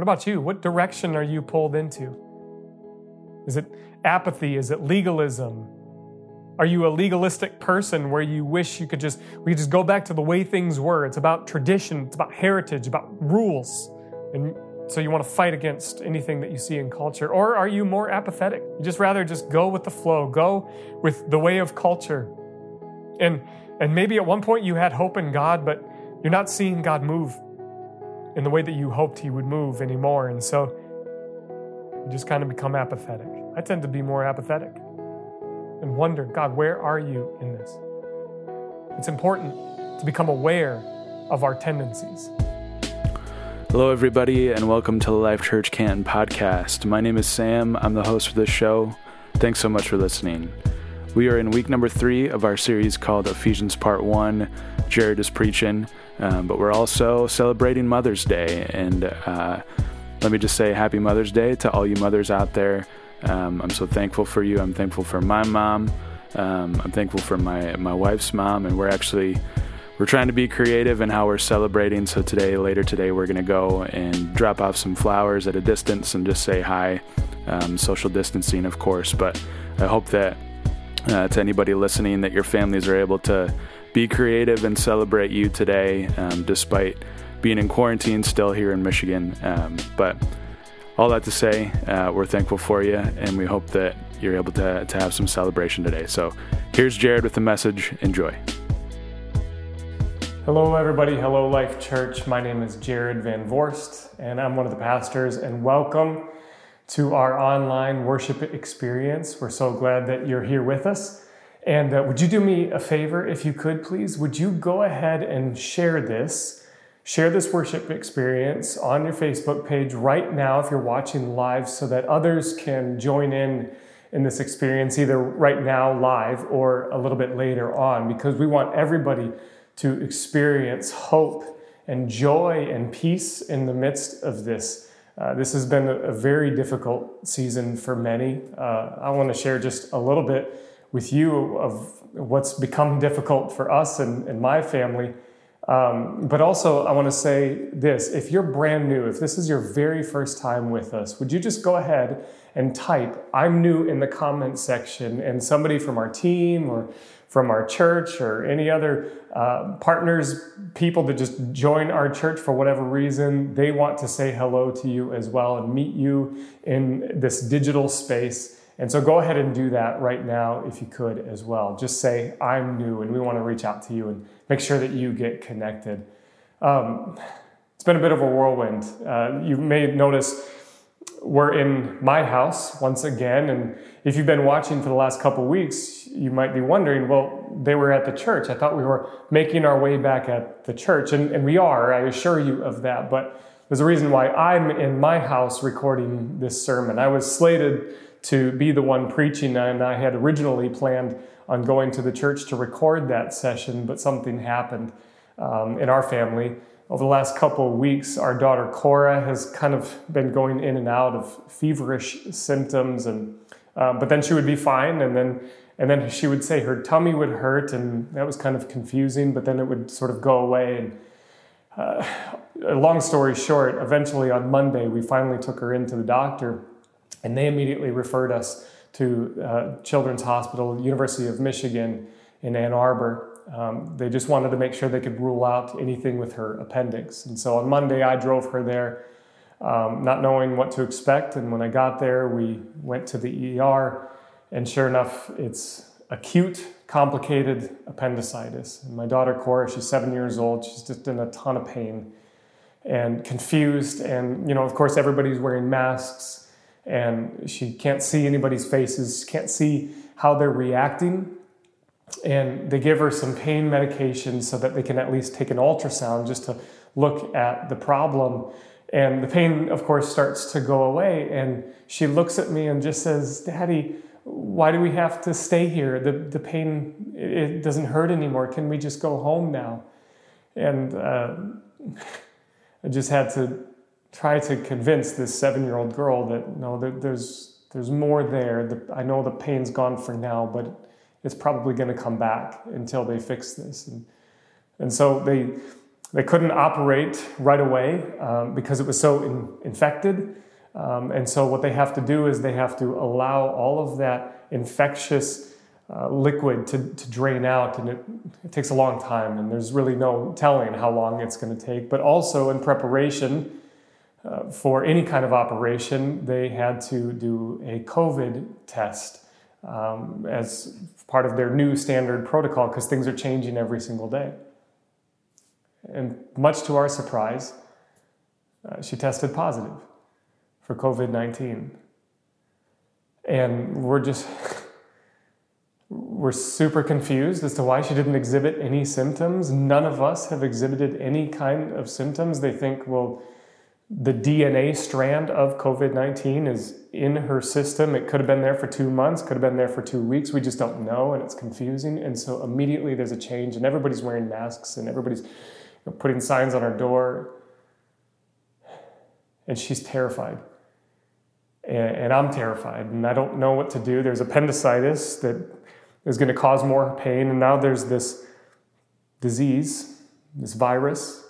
What about you? What direction are you pulled into? Is it apathy? Is it legalism? Are you a legalistic person where you wish you could just we could just go back to the way things were? It's about tradition, it's about heritage, about rules. And so you want to fight against anything that you see in culture? Or are you more apathetic? You just rather just go with the flow, go with the way of culture. And and maybe at one point you had hope in God, but you're not seeing God move in the way that you hoped he would move anymore. And so you just kind of become apathetic. I tend to be more apathetic and wonder, God, where are you in this? It's important to become aware of our tendencies. Hello, everybody, and welcome to the Life Church Canton podcast. My name is Sam. I'm the host for this show. Thanks so much for listening. We are in week number three of our series called Ephesians Part 1. Jared is preaching, um, but we're also celebrating Mother's Day. And uh, let me just say Happy Mother's Day to all you mothers out there. Um, I'm so thankful for you. I'm thankful for my mom. Um, I'm thankful for my, my wife's mom. And we're actually we're trying to be creative in how we're celebrating. So today, later today, we're going to go and drop off some flowers at a distance and just say hi. Um, social distancing, of course, but I hope that uh, to anybody listening that your families are able to be creative and celebrate you today, um, despite being in quarantine still here in Michigan. Um, but all that to say, uh, we're thankful for you, and we hope that you're able to, to have some celebration today. So here's Jared with the message. Enjoy. Hello, everybody. Hello, Life Church. My name is Jared Van Voorst, and I'm one of the pastors, and welcome to our online worship experience. We're so glad that you're here with us. And uh, would you do me a favor, if you could, please? Would you go ahead and share this? Share this worship experience on your Facebook page right now if you're watching live so that others can join in in this experience either right now live or a little bit later on because we want everybody to experience hope and joy and peace in the midst of this uh, this has been a, very difficult season for many. Uh, I want to share just a little bit with you of what's become difficult for us and, and my family. Um, but also, I want to say this if you're brand new, if this is your very first time with us, would you just go ahead and type, I'm new in the comment section, and somebody from our team or from our church or any other uh, partners, people that just join our church for whatever reason, they want to say hello to you as well and meet you in this digital space. And so go ahead and do that right now if you could as well. Just say, I'm new, and we want to reach out to you and make sure that you get connected. Um, it's been a bit of a whirlwind. Uh, you may notice we're in my house once again. And if you've been watching for the last couple weeks, you might be wondering, well, they were at the church. I thought we were making our way back at the church. And, and we are, I assure you of that. But there's a reason why I'm in my house recording this sermon. I was slated to be the one preaching, and I had originally planned on going to the church to record that session, but something happened um, in our family over the last couple of weeks, our daughter Cora has kind of been going in and out of feverish symptoms, and um, but then she would be fine, and then and then she would say her tummy would hurt, and that was kind of confusing. But then it would sort of go away. And uh, long story short, eventually on Monday we finally took her into the doctor, and they immediately referred us to uh, Children's Hospital, University of Michigan in Ann Arbor. Um, they just wanted to make sure they could rule out anything with her appendix. And so on Monday, I drove her there, um, not knowing what to expect. And when I got there, we went to the ER, and sure enough, it's acute, complicated appendicitis. And my daughter Cora, she's seven years old, she's just in a ton of pain and confused. And, you know, of course, everybody's wearing masks, and she can't see anybody's faces, can't see how they're reacting and they give her some pain medication so that they can at least take an ultrasound just to look at the problem. And the pain, of course, starts to go away. And she looks at me and just says, Daddy, why do we have to stay here? The, the pain, it doesn't hurt anymore. Can we just go home now? And uh, I just had to try to convince this seven year old girl that no, there's, there's more there. The, I know the pain's gone for now, but it's probably going to come back until they fix this. And, and so they They couldn't operate right away um, because it was so in, infected. Um, and so, what they have to do is they have to allow all of that infectious uh, liquid to, to drain out, and it, it takes a long time, and there's really no telling how long it's going to take. But also, in preparation uh, for any kind of operation, they had to do a COVID test um, as part of their new standard protocol because things are changing every single day. And much to our surprise, uh, she tested positive for COVID 19. And we're just, we're super confused as to why she didn't exhibit any symptoms. None of us have exhibited any kind of symptoms. They think, well, the DNA strand of COVID 19 is in her system. It could have been there for two months, could have been there for two weeks. We just don't know, and it's confusing. And so immediately there's a change, and everybody's wearing masks, and everybody's putting signs on our door. And she's terrified. And, and I'm terrified, and I don't know what to do. There's appendicitis that is going to cause more pain, and now there's this disease, this virus.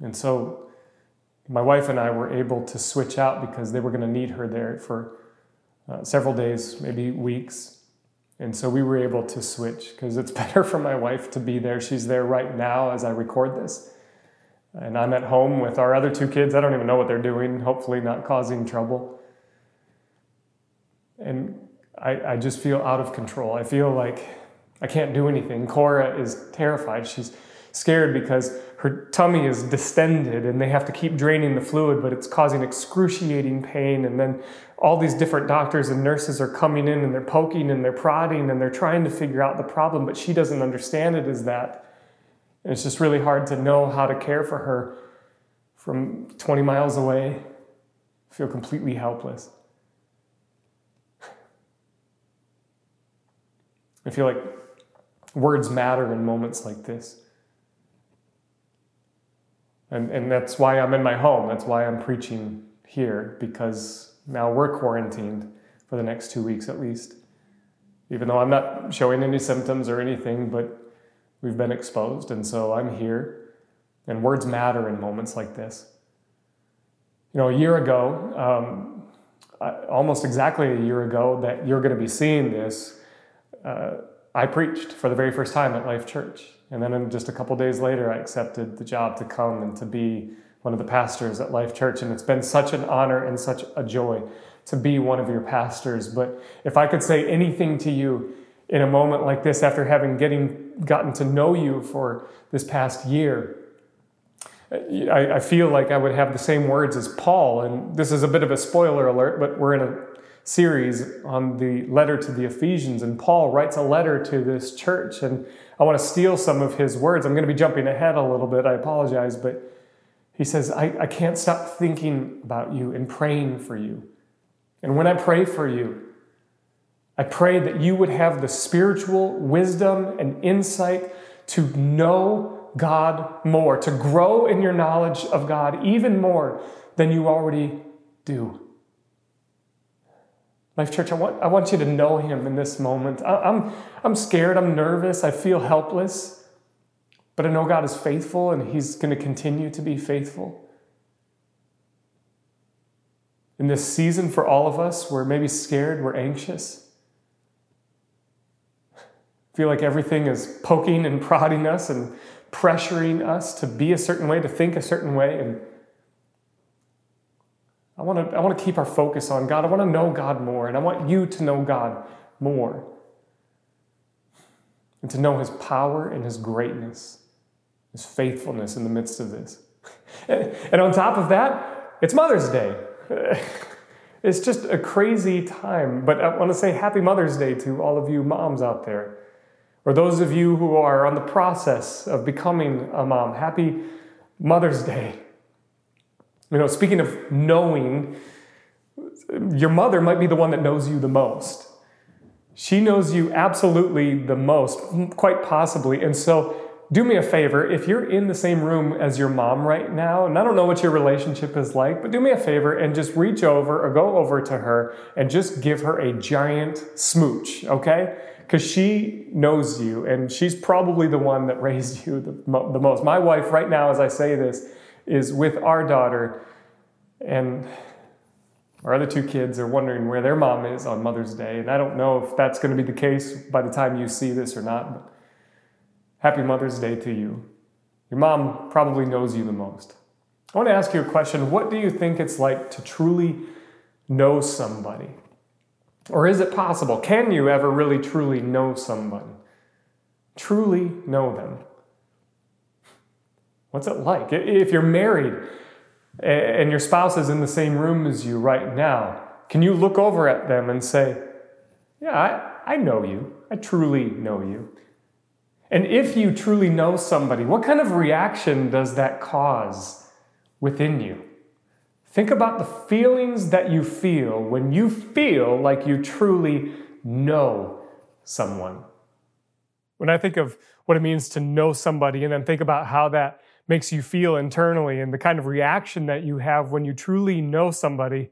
And so my wife and I were able to switch out because they were going to need her there for uh, several days, maybe weeks. And so we were able to switch because it's better for my wife to be there. She's there right now as I record this. And I'm at home with our other two kids. I don't even know what they're doing, hopefully, not causing trouble. And I, I just feel out of control. I feel like I can't do anything. Cora is terrified. She's scared because her tummy is distended and they have to keep draining the fluid, but it's causing excruciating pain. And then all these different doctors and nurses are coming in and they're poking and they're prodding and they're trying to figure out the problem, but she doesn't understand it as that. And it's just really hard to know how to care for her from 20 miles away. I feel completely helpless. I feel like words matter in moments like this. And, and that's why I'm in my home. That's why I'm preaching here, because now we're quarantined for the next two weeks at least. Even though I'm not showing any symptoms or anything, but we've been exposed. And so I'm here. And words matter in moments like this. You know, a year ago, um, almost exactly a year ago, that you're going to be seeing this, uh, I preached for the very first time at Life Church. And then just a couple days later, I accepted the job to come and to be one of the pastors at Life Church. And it's been such an honor and such a joy to be one of your pastors. But if I could say anything to you in a moment like this, after having getting, gotten to know you for this past year, I, I feel like I would have the same words as Paul. And this is a bit of a spoiler alert, but we're in a series on the letter to the Ephesians, and Paul writes a letter to this church. And I want to steal some of his words. I'm going to be jumping ahead a little bit. I apologize, but he says, I, I can't stop thinking about you and praying for you. And when I pray for you, I pray that you would have the spiritual wisdom and insight to know God more, to grow in your knowledge of God even more than you already do. Life Church, I want, I want you to know Him in this moment. I, I'm, I'm scared, I'm nervous, I feel helpless, but I know God is faithful and He's going to continue to be faithful. In this season for all of us, we're maybe scared, we're anxious. Feel like everything is poking and prodding us and pressuring us to be a certain way, to think a certain way, and I want to I want to keep our focus on God. I want to know God more, and I want you to know God more. And to know his power and his greatness, his faithfulness in the midst of this. And on top of that, it's Mother's Day. It's just a crazy time, but I want to say happy Mother's Day to all of you moms out there. Or those of you who are on the process of becoming a mom, happy Mother's Day. You know, speaking of knowing, your mother might be the one that knows you the most. She knows you absolutely the most, quite possibly. And so, do me a favor if you're in the same room as your mom right now, and I don't know what your relationship is like, but do me a favor and just reach over or go over to her and just give her a giant smooch, okay? because she knows you and she's probably the one that raised you the, the most. My wife, right now, as I say this, is with our daughter, and our other two kids are wondering where their mom is on Mother's Day. And I don't know if that's going to be the case by the time you see this or not, but happy Mother's Day to you. Your mom probably knows you the most. I want to ask you a question. What do you think it's like to truly know somebody? Or is it possible? Can you ever really truly know somebody? Truly know them? What's it like? If you're married and your spouse is in the same room as you right now, can you look over at them and say, Yeah, I, I know you. I truly know you. And if you truly know somebody, what kind of reaction does that cause within you? Think about the feelings that you feel when you feel like you truly know someone. When I think of what it means to know somebody and then think about how that makes you feel internally and the kind of reaction that you have when you truly know somebody,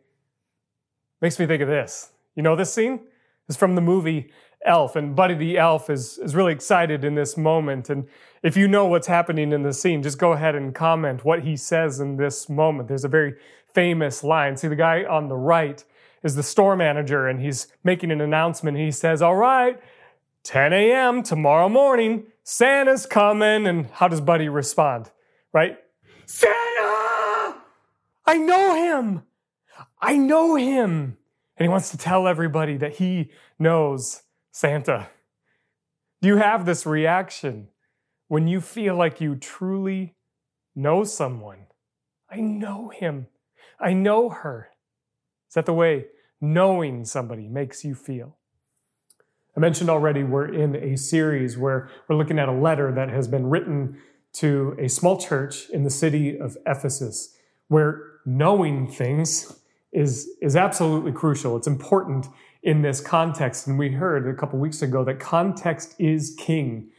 makes me think of this. You know this scene? It's from the movie elf, and Buddy the elf is, is really excited in this moment. And if you know what's happening in the scene, just go ahead and comment what he says in this moment. There's a very famous line. See, the guy on the right is the store manager, and he's making an announcement. He says, All right, 10 a.m. tomorrow morning, Santa's coming. And how does Buddy respond? Right? Santa! I know him! I know him! And he wants to tell everybody that he knows Santa, do you have this reaction when you feel like you truly know someone? I know him. I know her. Is that the way knowing somebody makes you feel? I mentioned already we're in a series where we're looking at a letter that has been written to a small church in the city of Ephesus, where knowing things is, is absolutely crucial. It's important in this context. And we heard a couple weeks ago that context is king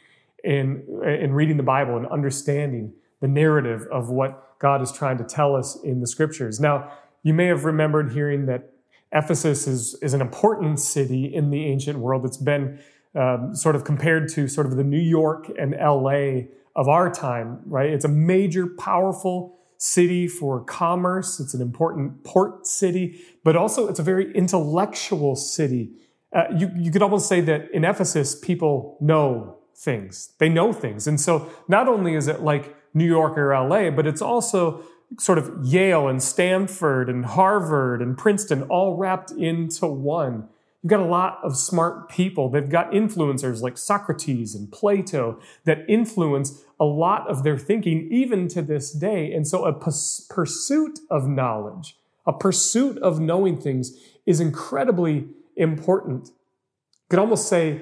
in, in reading the Bible and understanding the narrative of what God is trying to tell us in the scriptures. Now, you may have remembered hearing that Ephesus is, is an important city in the ancient world. It's been um, sort of compared to sort of the New York and LA of our time, right? It's a major, powerful city for commerce. It's an important port city, but also it's a very intellectual city. Uh, you, you could almost say that in Ephesus, people know things. They know things. And so not only is it like New York or LA, but it's also sort of Yale and Stanford and Harvard and Princeton all wrapped into one. You've got a lot of smart people. They've got influencers like Socrates and Plato that influence a lot of their thinking even to this day. And so a pursuit of knowledge, a pursuit of knowing things is incredibly important. You could almost say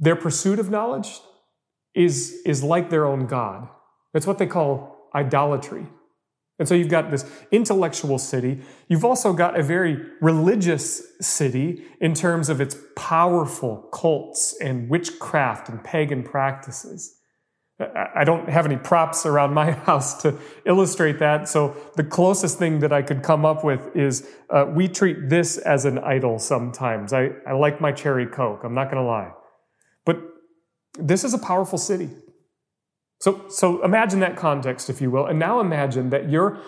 their pursuit of knowledge is, is like their own God. That's what they call idolatry. And so you've got this intellectual city. You've also got a very religious city in terms of its powerful cults and witchcraft and pagan practices. I don't have any props around my house to illustrate that. So the closest thing that I could come up with is uh, we treat this as an idol sometimes. I, I like my cherry Coke. I'm not going to lie. But this is a powerful city. So, so imagine that context, if you will. And now imagine that you're,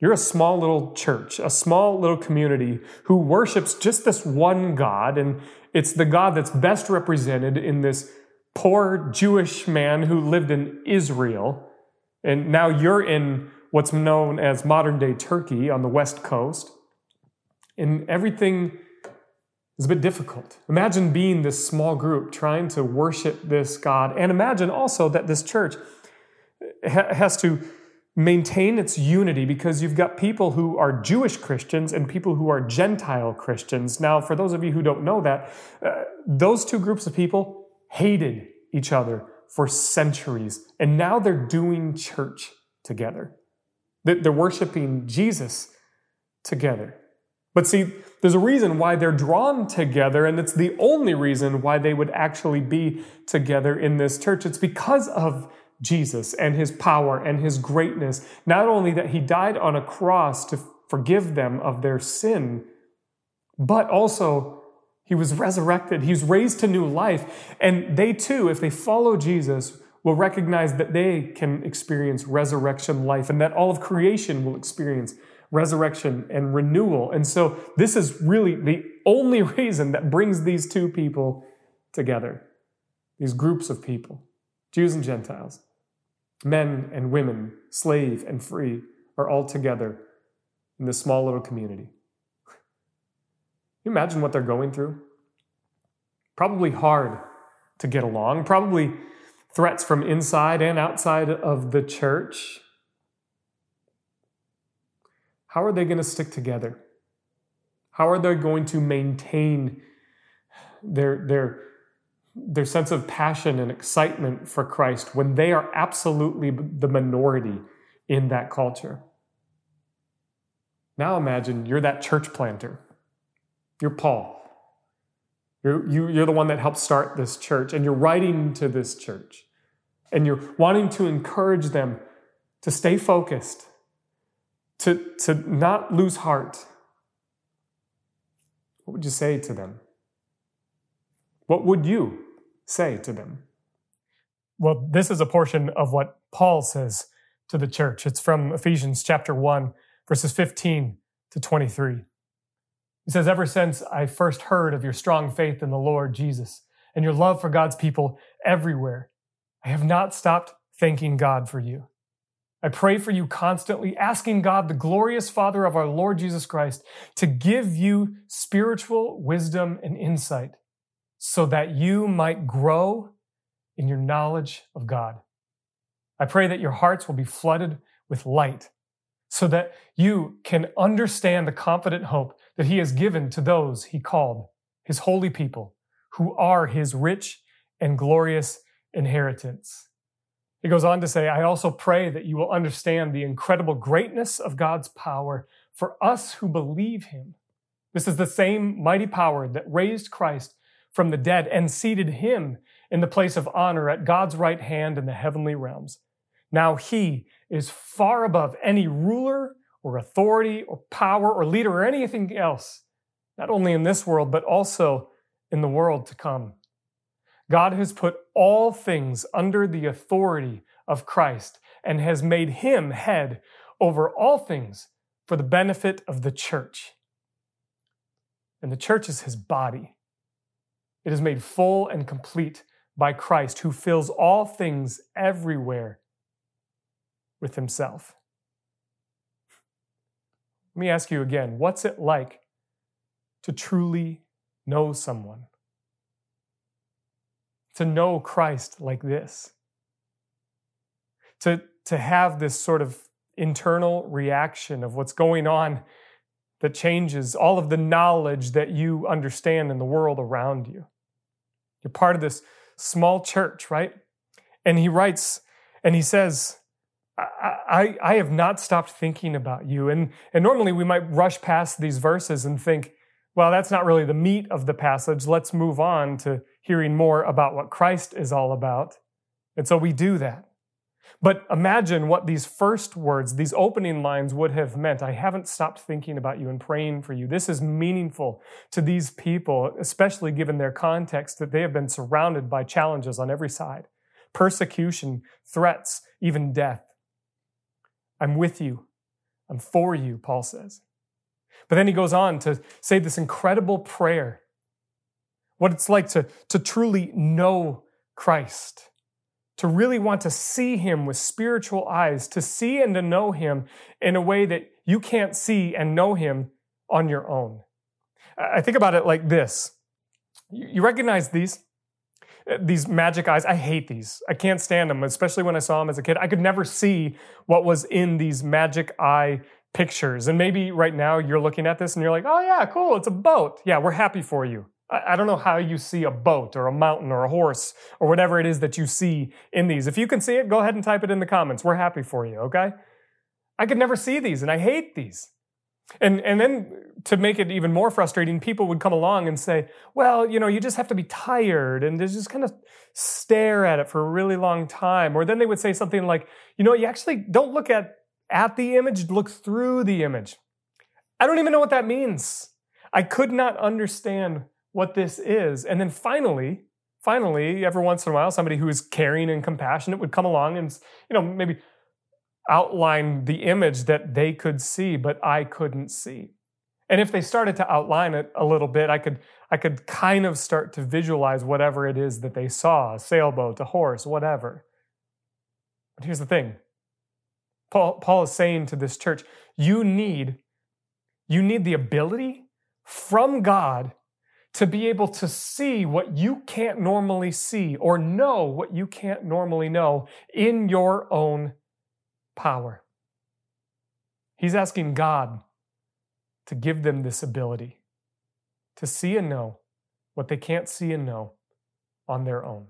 you're a small little church, a small little community who worships just this one God. And it's the God that's best represented in this poor Jewish man who lived in Israel. And now you're in what's known as modern day Turkey on the west coast. And everything is a bit difficult. Imagine being this small group trying to worship this God. And imagine also that this church has to maintain its unity because you've got people who are Jewish Christians and people who are Gentile Christians. Now, for those of you who don't know that, uh, those two groups of people hated each other for centuries. And now they're doing church together. They're worshiping Jesus together. But see, there's a reason why they're drawn together, and it's the only reason why they would actually be together in this church. It's because of Jesus and his power and his greatness. Not only that he died on a cross to forgive them of their sin, but also He was resurrected. He's raised to new life. And they too, if they follow Jesus, will recognize that they can experience resurrection life and that all of creation will experience resurrection and renewal. And so this is really the only reason that brings these two people together, these groups of people, Jews and Gentiles, men and women, slave and free, are all together in this small little community. you imagine what they're going through? Probably hard to get along, probably threats from inside and outside of the church. How are they going to stick together? How are they going to maintain their, their, their sense of passion and excitement for Christ when they are absolutely the minority in that culture? Now imagine you're that church planter. You're Paul. You're, you, you're the one that helped start this church, and you're writing to this church. And you're wanting to encourage them to stay focused, to, to not lose heart. What would you say to them? What would you say to them? Well, this is a portion of what Paul says to the church. It's from Ephesians chapter 1, verses 15 to 23. He says, Ever since I first heard of your strong faith in the Lord Jesus and your love for God's people everywhere, I have not stopped thanking God for you. I pray for you constantly, asking God, the glorious Father of our Lord Jesus Christ, to give you spiritual wisdom and insight so that you might grow in your knowledge of God. I pray that your hearts will be flooded with light so that you can understand the confident hope that he has given to those he called, his holy people, who are his rich and glorious inheritance. He goes on to say, I also pray that you will understand the incredible greatness of God's power for us who believe him. This is the same mighty power that raised Christ from the dead and seated him in the place of honor at God's right hand in the heavenly realms. Now he is far above any ruler or authority or power or leader or anything else, not only in this world, but also in the world to come. God has put all things under the authority of Christ and has made him head over all things for the benefit of the church. And the church is his body. It is made full and complete by Christ, who fills all things everywhere with himself. Let me ask you again what's it like to truly know someone? To know Christ like this? To, to have this sort of internal reaction of what's going on that changes all of the knowledge that you understand in the world around you. You're part of this small church, right? And he writes and he says, I, I have not stopped thinking about you. And, and normally we might rush past these verses and think, well, that's not really the meat of the passage. Let's move on to hearing more about what Christ is all about. And so we do that. But imagine what these first words, these opening lines would have meant. I haven't stopped thinking about you and praying for you. This is meaningful to these people, especially given their context that they have been surrounded by challenges on every side persecution, threats, even death. I'm with you. I'm for you, Paul says. But then he goes on to say this incredible prayer what it's like to, to truly know Christ, to really want to see him with spiritual eyes, to see and to know him in a way that you can't see and know him on your own. I think about it like this you recognize these? Uh, these magic eyes. I hate these. I can't stand them, especially when I saw them as a kid. I could never see what was in these magic eye pictures. And maybe right now you're looking at this and you're like, oh, yeah, cool, it's a boat. Yeah, we're happy for you. I don't know how you see a boat or a mountain or a horse or whatever it is that you see in these. If you can see it, go ahead and type it in the comments. We're happy for you, okay? I could never see these and I hate these. And, and then to make it even more frustrating, people would come along and say, well, you know, you just have to be tired and just kind of stare at it for a really long time. Or then they would say something like, you know, you actually don't look at, at the image, look through the image. I don't even know what that means. I could not understand what this is. And then finally, finally, every once in a while, somebody who is caring and compassionate would come along and, you know, maybe outline the image that they could see, but I couldn't see. And if they started to outline it a little bit, I could, I could kind of start to visualize whatever it is that they saw a sailboat, a horse, whatever. But here's the thing Paul, Paul is saying to this church, you need, you need the ability from God to be able to see what you can't normally see or know what you can't normally know in your own power. He's asking God to give them this ability to see and know what they can't see and know on their own.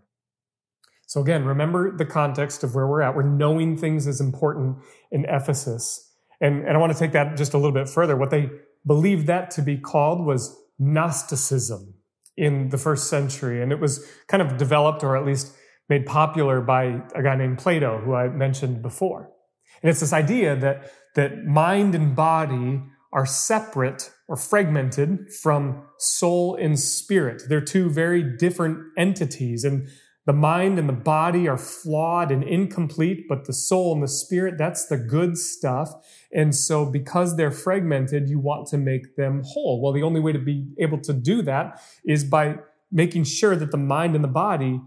So, again, remember the context of where we're at. We're knowing things is important in Ephesus. And, and I want to take that just a little bit further. What they believed that to be called was Gnosticism in the first century. And it was kind of developed or at least made popular by a guy named Plato, who I mentioned before. And it's this idea that, that mind and body are separate or fragmented from soul and spirit. They're two very different entities. And the mind and the body are flawed and incomplete, but the soul and the spirit, that's the good stuff. And so because they're fragmented, you want to make them whole. Well, the only way to be able to do that is by making sure that the mind and the body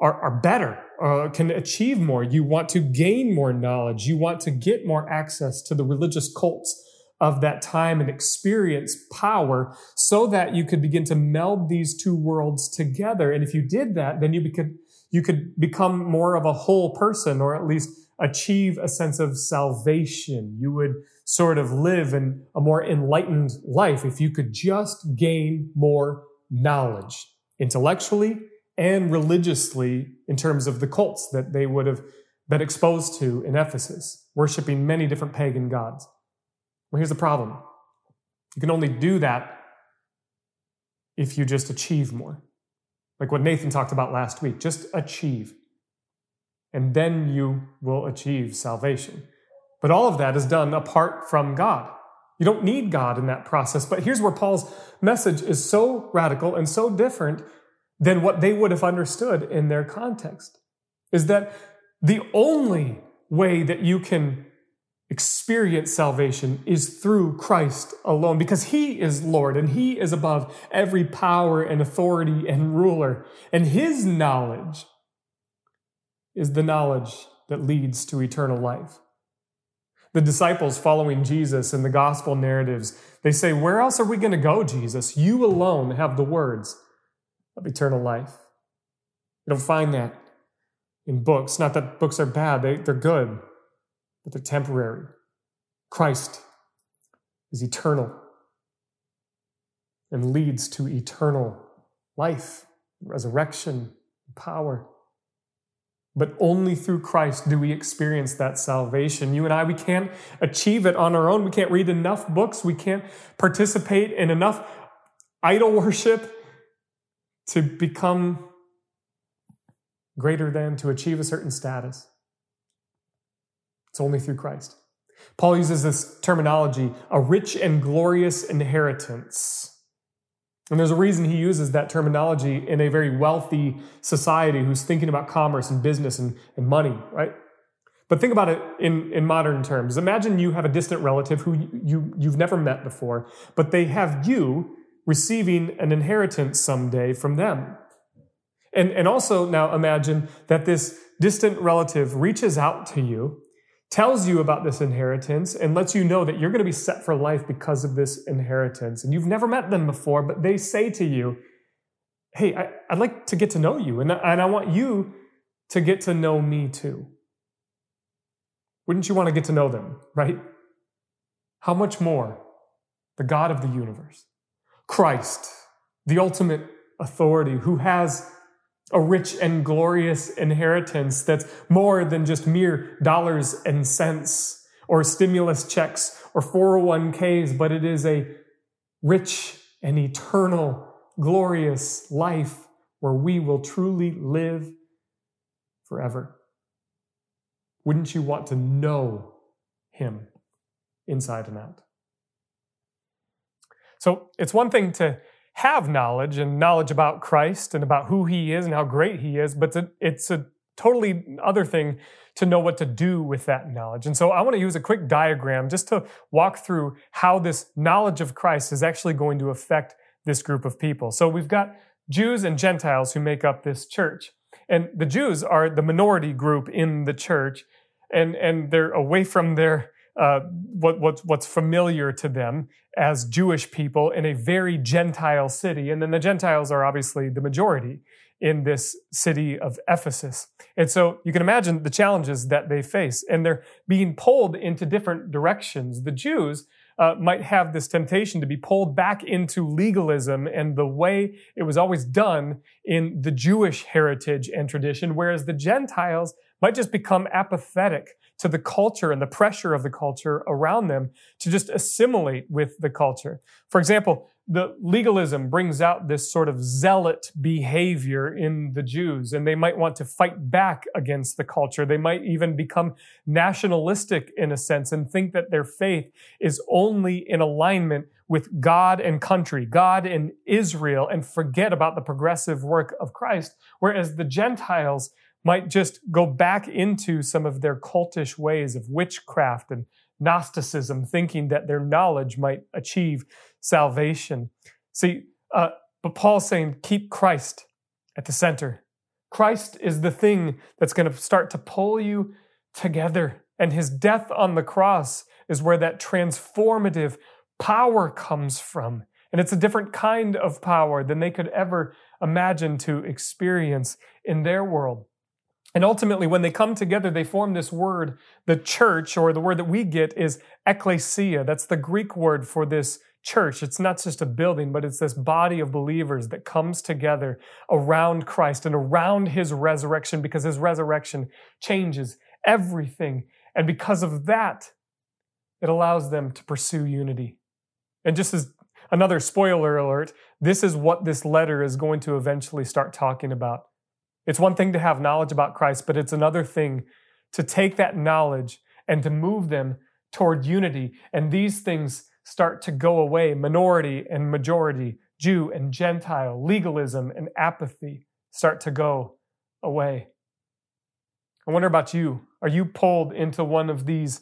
are, are better, uh, can achieve more. You want to gain more knowledge. You want to get more access to the religious cults of that time and experience power so that you could begin to meld these two worlds together. And if you did that, then you could, you could become more of a whole person or at least achieve a sense of salvation. You would sort of live in a more enlightened life if you could just gain more knowledge intellectually and religiously in terms of the cults that they would have been exposed to in Ephesus, worshiping many different pagan gods. Well, here's the problem you can only do that if you just achieve more. Like what Nathan talked about last week, just achieve. And then you will achieve salvation. But all of that is done apart from God. You don't need God in that process. But here's where Paul's message is so radical and so different than what they would have understood in their context is that the only way that you can experience salvation is through Christ alone because he is Lord and he is above every power and authority and ruler. And his knowledge is the knowledge that leads to eternal life. The disciples following Jesus in the gospel narratives, they say, Where else are we going to go, Jesus? You alone have the words of eternal life. You don't find that in books. Not that books are bad, they, they're good but they're temporary. Christ is eternal and leads to eternal life, resurrection, power. But only through Christ do we experience that salvation. You and I, we can't achieve it on our own. We can't read enough books. We can't participate in enough idol worship to become greater than, to achieve a certain status. It's only through Christ. Paul uses this terminology, a rich and glorious inheritance. And there's a reason he uses that terminology in a very wealthy society who's thinking about commerce and business and, and money, right? But think about it in, in modern terms. Imagine you have a distant relative who you, you've never met before, but they have you receiving an inheritance someday from them. And, and also now imagine that this distant relative reaches out to you tells you about this inheritance and lets you know that you're going to be set for life because of this inheritance. And you've never met them before, but they say to you, Hey, I, would like to get to know you, and, and I want you to get to know me too. Wouldn't you want to get to know them, right? How much more the God of the universe, Christ, the ultimate authority who has a rich and glorious inheritance that's more than just mere dollars and cents or stimulus checks or 401ks, but it is a rich and eternal, glorious life where we will truly live forever. Wouldn't you want to know Him inside and out? So it's one thing to have knowledge and knowledge about Christ and about who he is and how great he is, but it's a totally other thing to know what to do with that knowledge. And so I want to use a quick diagram just to walk through how this knowledge of Christ is actually going to affect this group of people. So we've got Jews and Gentiles who make up this church. And the Jews are the minority group in the church, and, and they're away from their uh, what, what, what's familiar to them as Jewish people in a very Gentile city. And then the Gentiles are obviously the majority in this city of Ephesus. And so you can imagine the challenges that they face, and they're being pulled into different directions. The Jews uh, might have this temptation to be pulled back into legalism and the way it was always done in the Jewish heritage and tradition, whereas the Gentiles might just become apathetic to the culture and the pressure of the culture around them to just assimilate with the culture. For example, the legalism brings out this sort of zealot behavior in the Jews, and they might want to fight back against the culture. They might even become nationalistic in a sense and think that their faith is only in alignment with God and country, God and Israel, and forget about the progressive work of Christ. Whereas the Gentiles might just go back into some of their cultish ways of witchcraft and Gnosticism, thinking that their knowledge might achieve salvation. See, uh, but Paul's saying, keep Christ at the center. Christ is the thing that's going to start to pull you together. And his death on the cross is where that transformative power comes from. And it's a different kind of power than they could ever imagine to experience in their world. And ultimately, when they come together, they form this word, the church, or the word that we get is ecclesia. That's the Greek word for this church. It's not just a building, but it's this body of believers that comes together around Christ and around his resurrection because his resurrection changes everything. And because of that, it allows them to pursue unity. And just as another spoiler alert, this is what this letter is going to eventually start talking about. It's one thing to have knowledge about Christ, but it's another thing to take that knowledge and to move them toward unity. And these things start to go away minority and majority, Jew and Gentile, legalism and apathy start to go away. I wonder about you. Are you pulled into one of these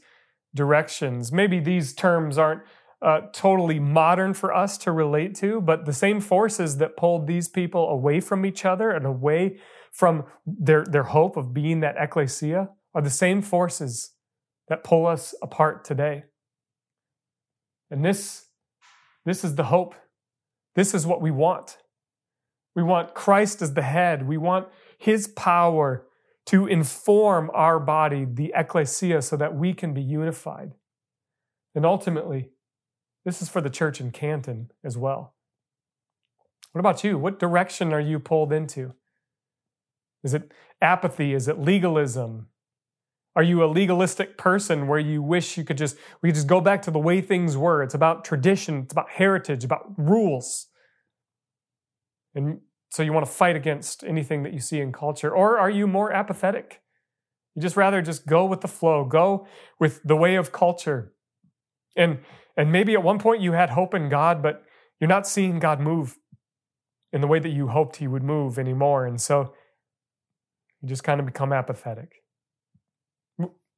directions? Maybe these terms aren't uh, totally modern for us to relate to, but the same forces that pulled these people away from each other and away from their, their hope of being that ecclesia are the same forces that pull us apart today. And this, this is the hope. This is what we want. We want Christ as the head. We want his power to inform our body, the ecclesia, so that we can be unified. And ultimately, this is for the church in Canton as well. What about you? What direction are you pulled into? Is it apathy? Is it legalism? Are you a legalistic person where you wish you could just we could just go back to the way things were? It's about tradition, it's about heritage, about rules. And so you want to fight against anything that you see in culture or are you more apathetic? You just rather just go with the flow, go with the way of culture. And and maybe at one point you had hope in God, but you're not seeing God move in the way that you hoped he would move anymore. And so you just kind of become apathetic.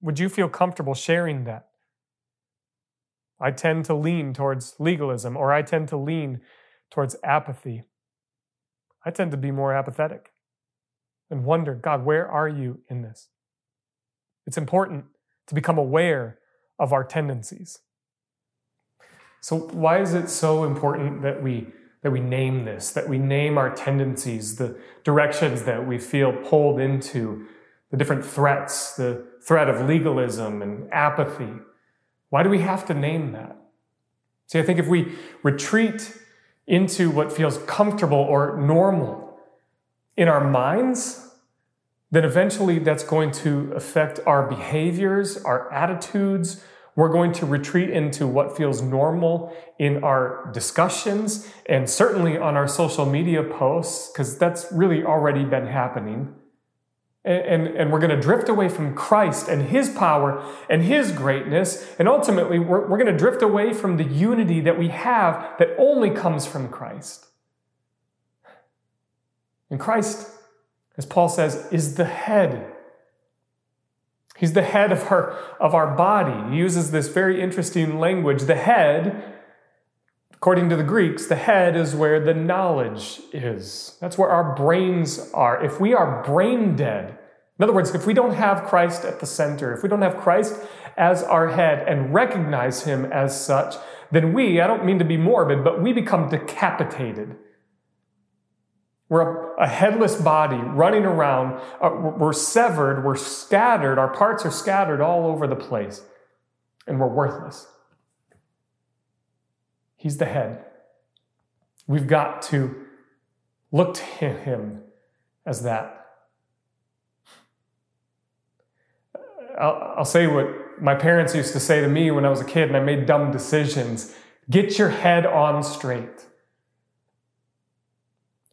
Would you feel comfortable sharing that? I tend to lean towards legalism, or I tend to lean towards apathy. I tend to be more apathetic and wonder, God, where are you in this? It's important to become aware of our tendencies. So, why is it so important that we that we name this, that we name our tendencies, the directions that we feel pulled into, the different threats, the threat of legalism and apathy. Why do we have to name that? See, I think if we retreat into what feels comfortable or normal in our minds, then eventually that's going to affect our behaviors, our attitudes, we're going to retreat into what feels normal in our discussions and certainly on our social media posts, because that's really already been happening. And, and, and, we're going to drift away from Christ and His power and His greatness. And ultimately, we're, we're going to drift away from the unity that we have that only comes from Christ. And Christ, as Paul says, is the head. He's the head of our, of our body. He uses this very interesting language. The head, according to the Greeks, the head is where the knowledge is. That's where our brains are. If we are brain dead, in other words, if we don't have Christ at the center, if we don't have Christ as our head and recognize him as such, then we, I don't mean to be morbid, but we become decapitated. We're a, headless body running around. Uh, we're severed. We're scattered. Our parts are scattered all over the place. And we're worthless. He's the head. We've got to look to him as that. I'll, I'll say what my parents used to say to me when I was a kid and I made dumb decisions get your head on straight.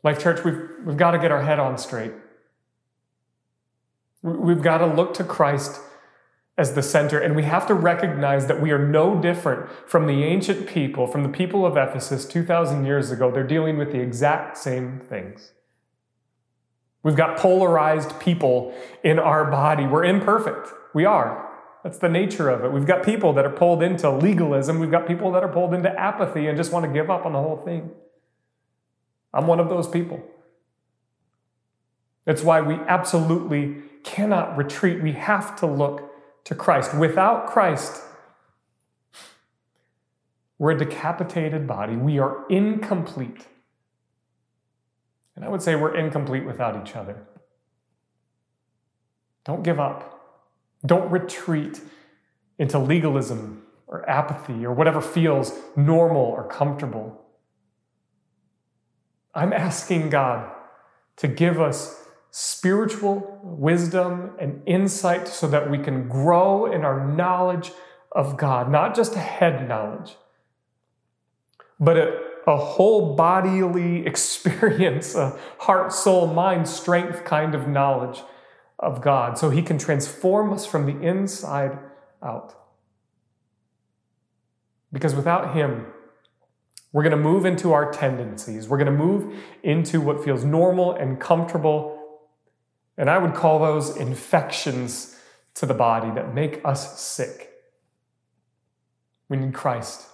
Life Church, we've, we've got to get our head on straight. We've got to look to Christ as the center, and we have to recognize that we are no different from the ancient people, from the people of Ephesus 2,000 years ago. They're dealing with the exact same things. We've got polarized people in our body. We're imperfect. We are. That's the nature of it. We've got people that are pulled into legalism. We've got people that are pulled into apathy and just want to give up on the whole thing. I'm one of those people. That's why we absolutely cannot retreat. We have to look to Christ. Without Christ, we're a decapitated body. We are incomplete. And I would say we're incomplete without each other. Don't give up. Don't retreat into legalism or apathy or whatever feels normal or comfortable. I'm asking God to give us spiritual wisdom and insight so that we can grow in our knowledge of God, not just a head knowledge, but a, a whole bodily experience, a heart, soul, mind, strength kind of knowledge of God so he can transform us from the inside out. Because without him, we're going to move into our tendencies. We're going to move into what feels normal and comfortable. And I would call those infections to the body that make us sick. We need Christ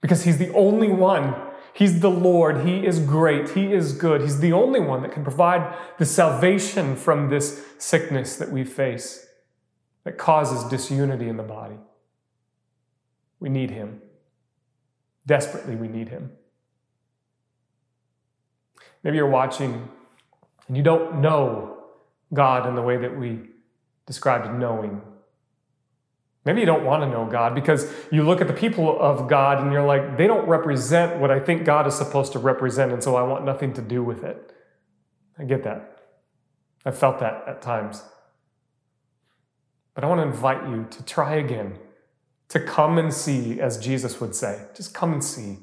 because he's the only one He's the Lord. He is great. He is good. He's the only one that can provide the salvation from this sickness that we face that causes disunity in the body. We need Him. Desperately, we need Him. Maybe you're watching and you don't know God in the way that we described knowing Maybe you don't want to know God because you look at the people of God and you're like, they don't represent what I think God is supposed to represent, and so I want nothing to do with it. I get that. I felt that at times. But I want to invite you to try again, to come and see, as Jesus would say. Just come and see.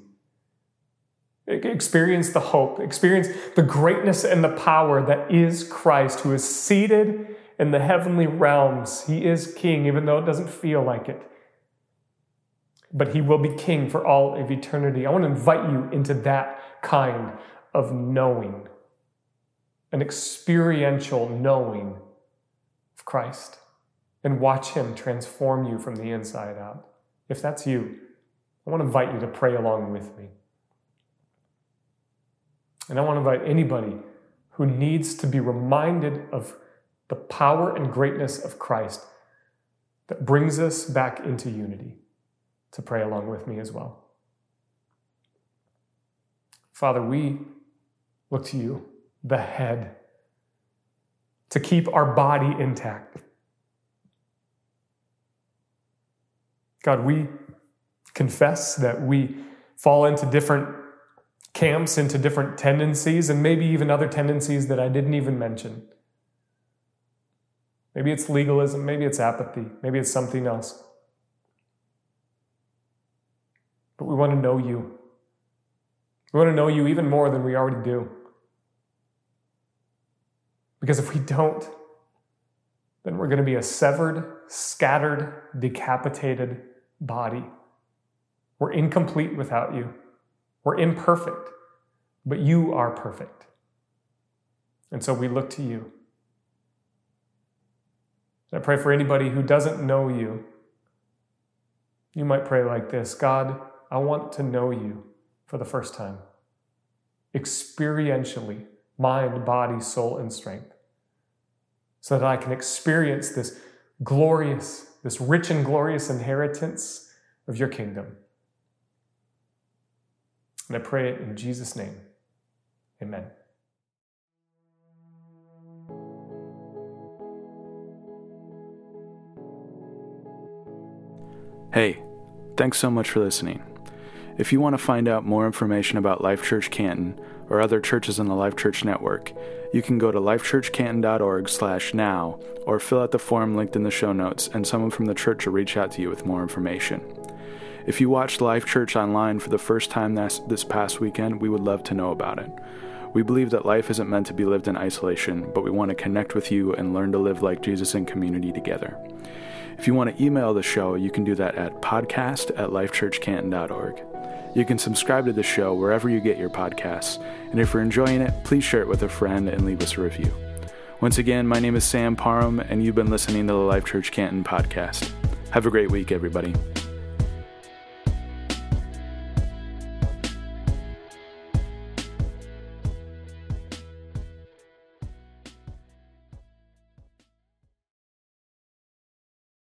Experience the hope, experience the greatness and the power that is Christ, who is seated in the heavenly realms. He is king, even though it doesn't feel like it. But he will be king for all of eternity. I want to invite you into that kind of knowing, an experiential knowing of Christ, and watch him transform you from the inside out. If that's you, I want to invite you to pray along with me. And I want to invite anybody who needs to be reminded of the power and greatness of Christ that brings us back into unity to pray along with me as well. Father, we look to you, the head, to keep our body intact. God, we confess that we fall into different camps, into different tendencies, and maybe even other tendencies that I didn't even mention. Maybe it's legalism, maybe it's apathy, maybe it's something else. But we want to know you. We want to know you even more than we already do. Because if we don't, then we're going to be a severed, scattered, decapitated body. We're incomplete without you. We're imperfect, but you are perfect. And so we look to you. I pray for anybody who doesn't know you. You might pray like this God, I want to know you for the first time, experientially, mind, body, soul, and strength, so that I can experience this glorious, this rich and glorious inheritance of your kingdom. And I pray it in Jesus' name. Amen. Hey, thanks so much for listening. If you want to find out more information about Life Church Canton or other churches in the Life Church network, you can go to lifechurchcanton.org/now or fill out the form linked in the show notes and someone from the church will reach out to you with more information. If you watched Life Church online for the first time this, past weekend, we would love to know about it. We believe that life isn't meant to be lived in isolation, but we want to connect with you and learn to live like Jesus in community together. If you want to email the show, you can do that at podcast at lifechurchcanton.org. You can subscribe to the show wherever you get your podcasts, and if you're enjoying it, please share it with a friend and leave us a review. Once again, my name is Sam Parham, and you've been listening to the Life Church Canton podcast. Have a great week, everybody.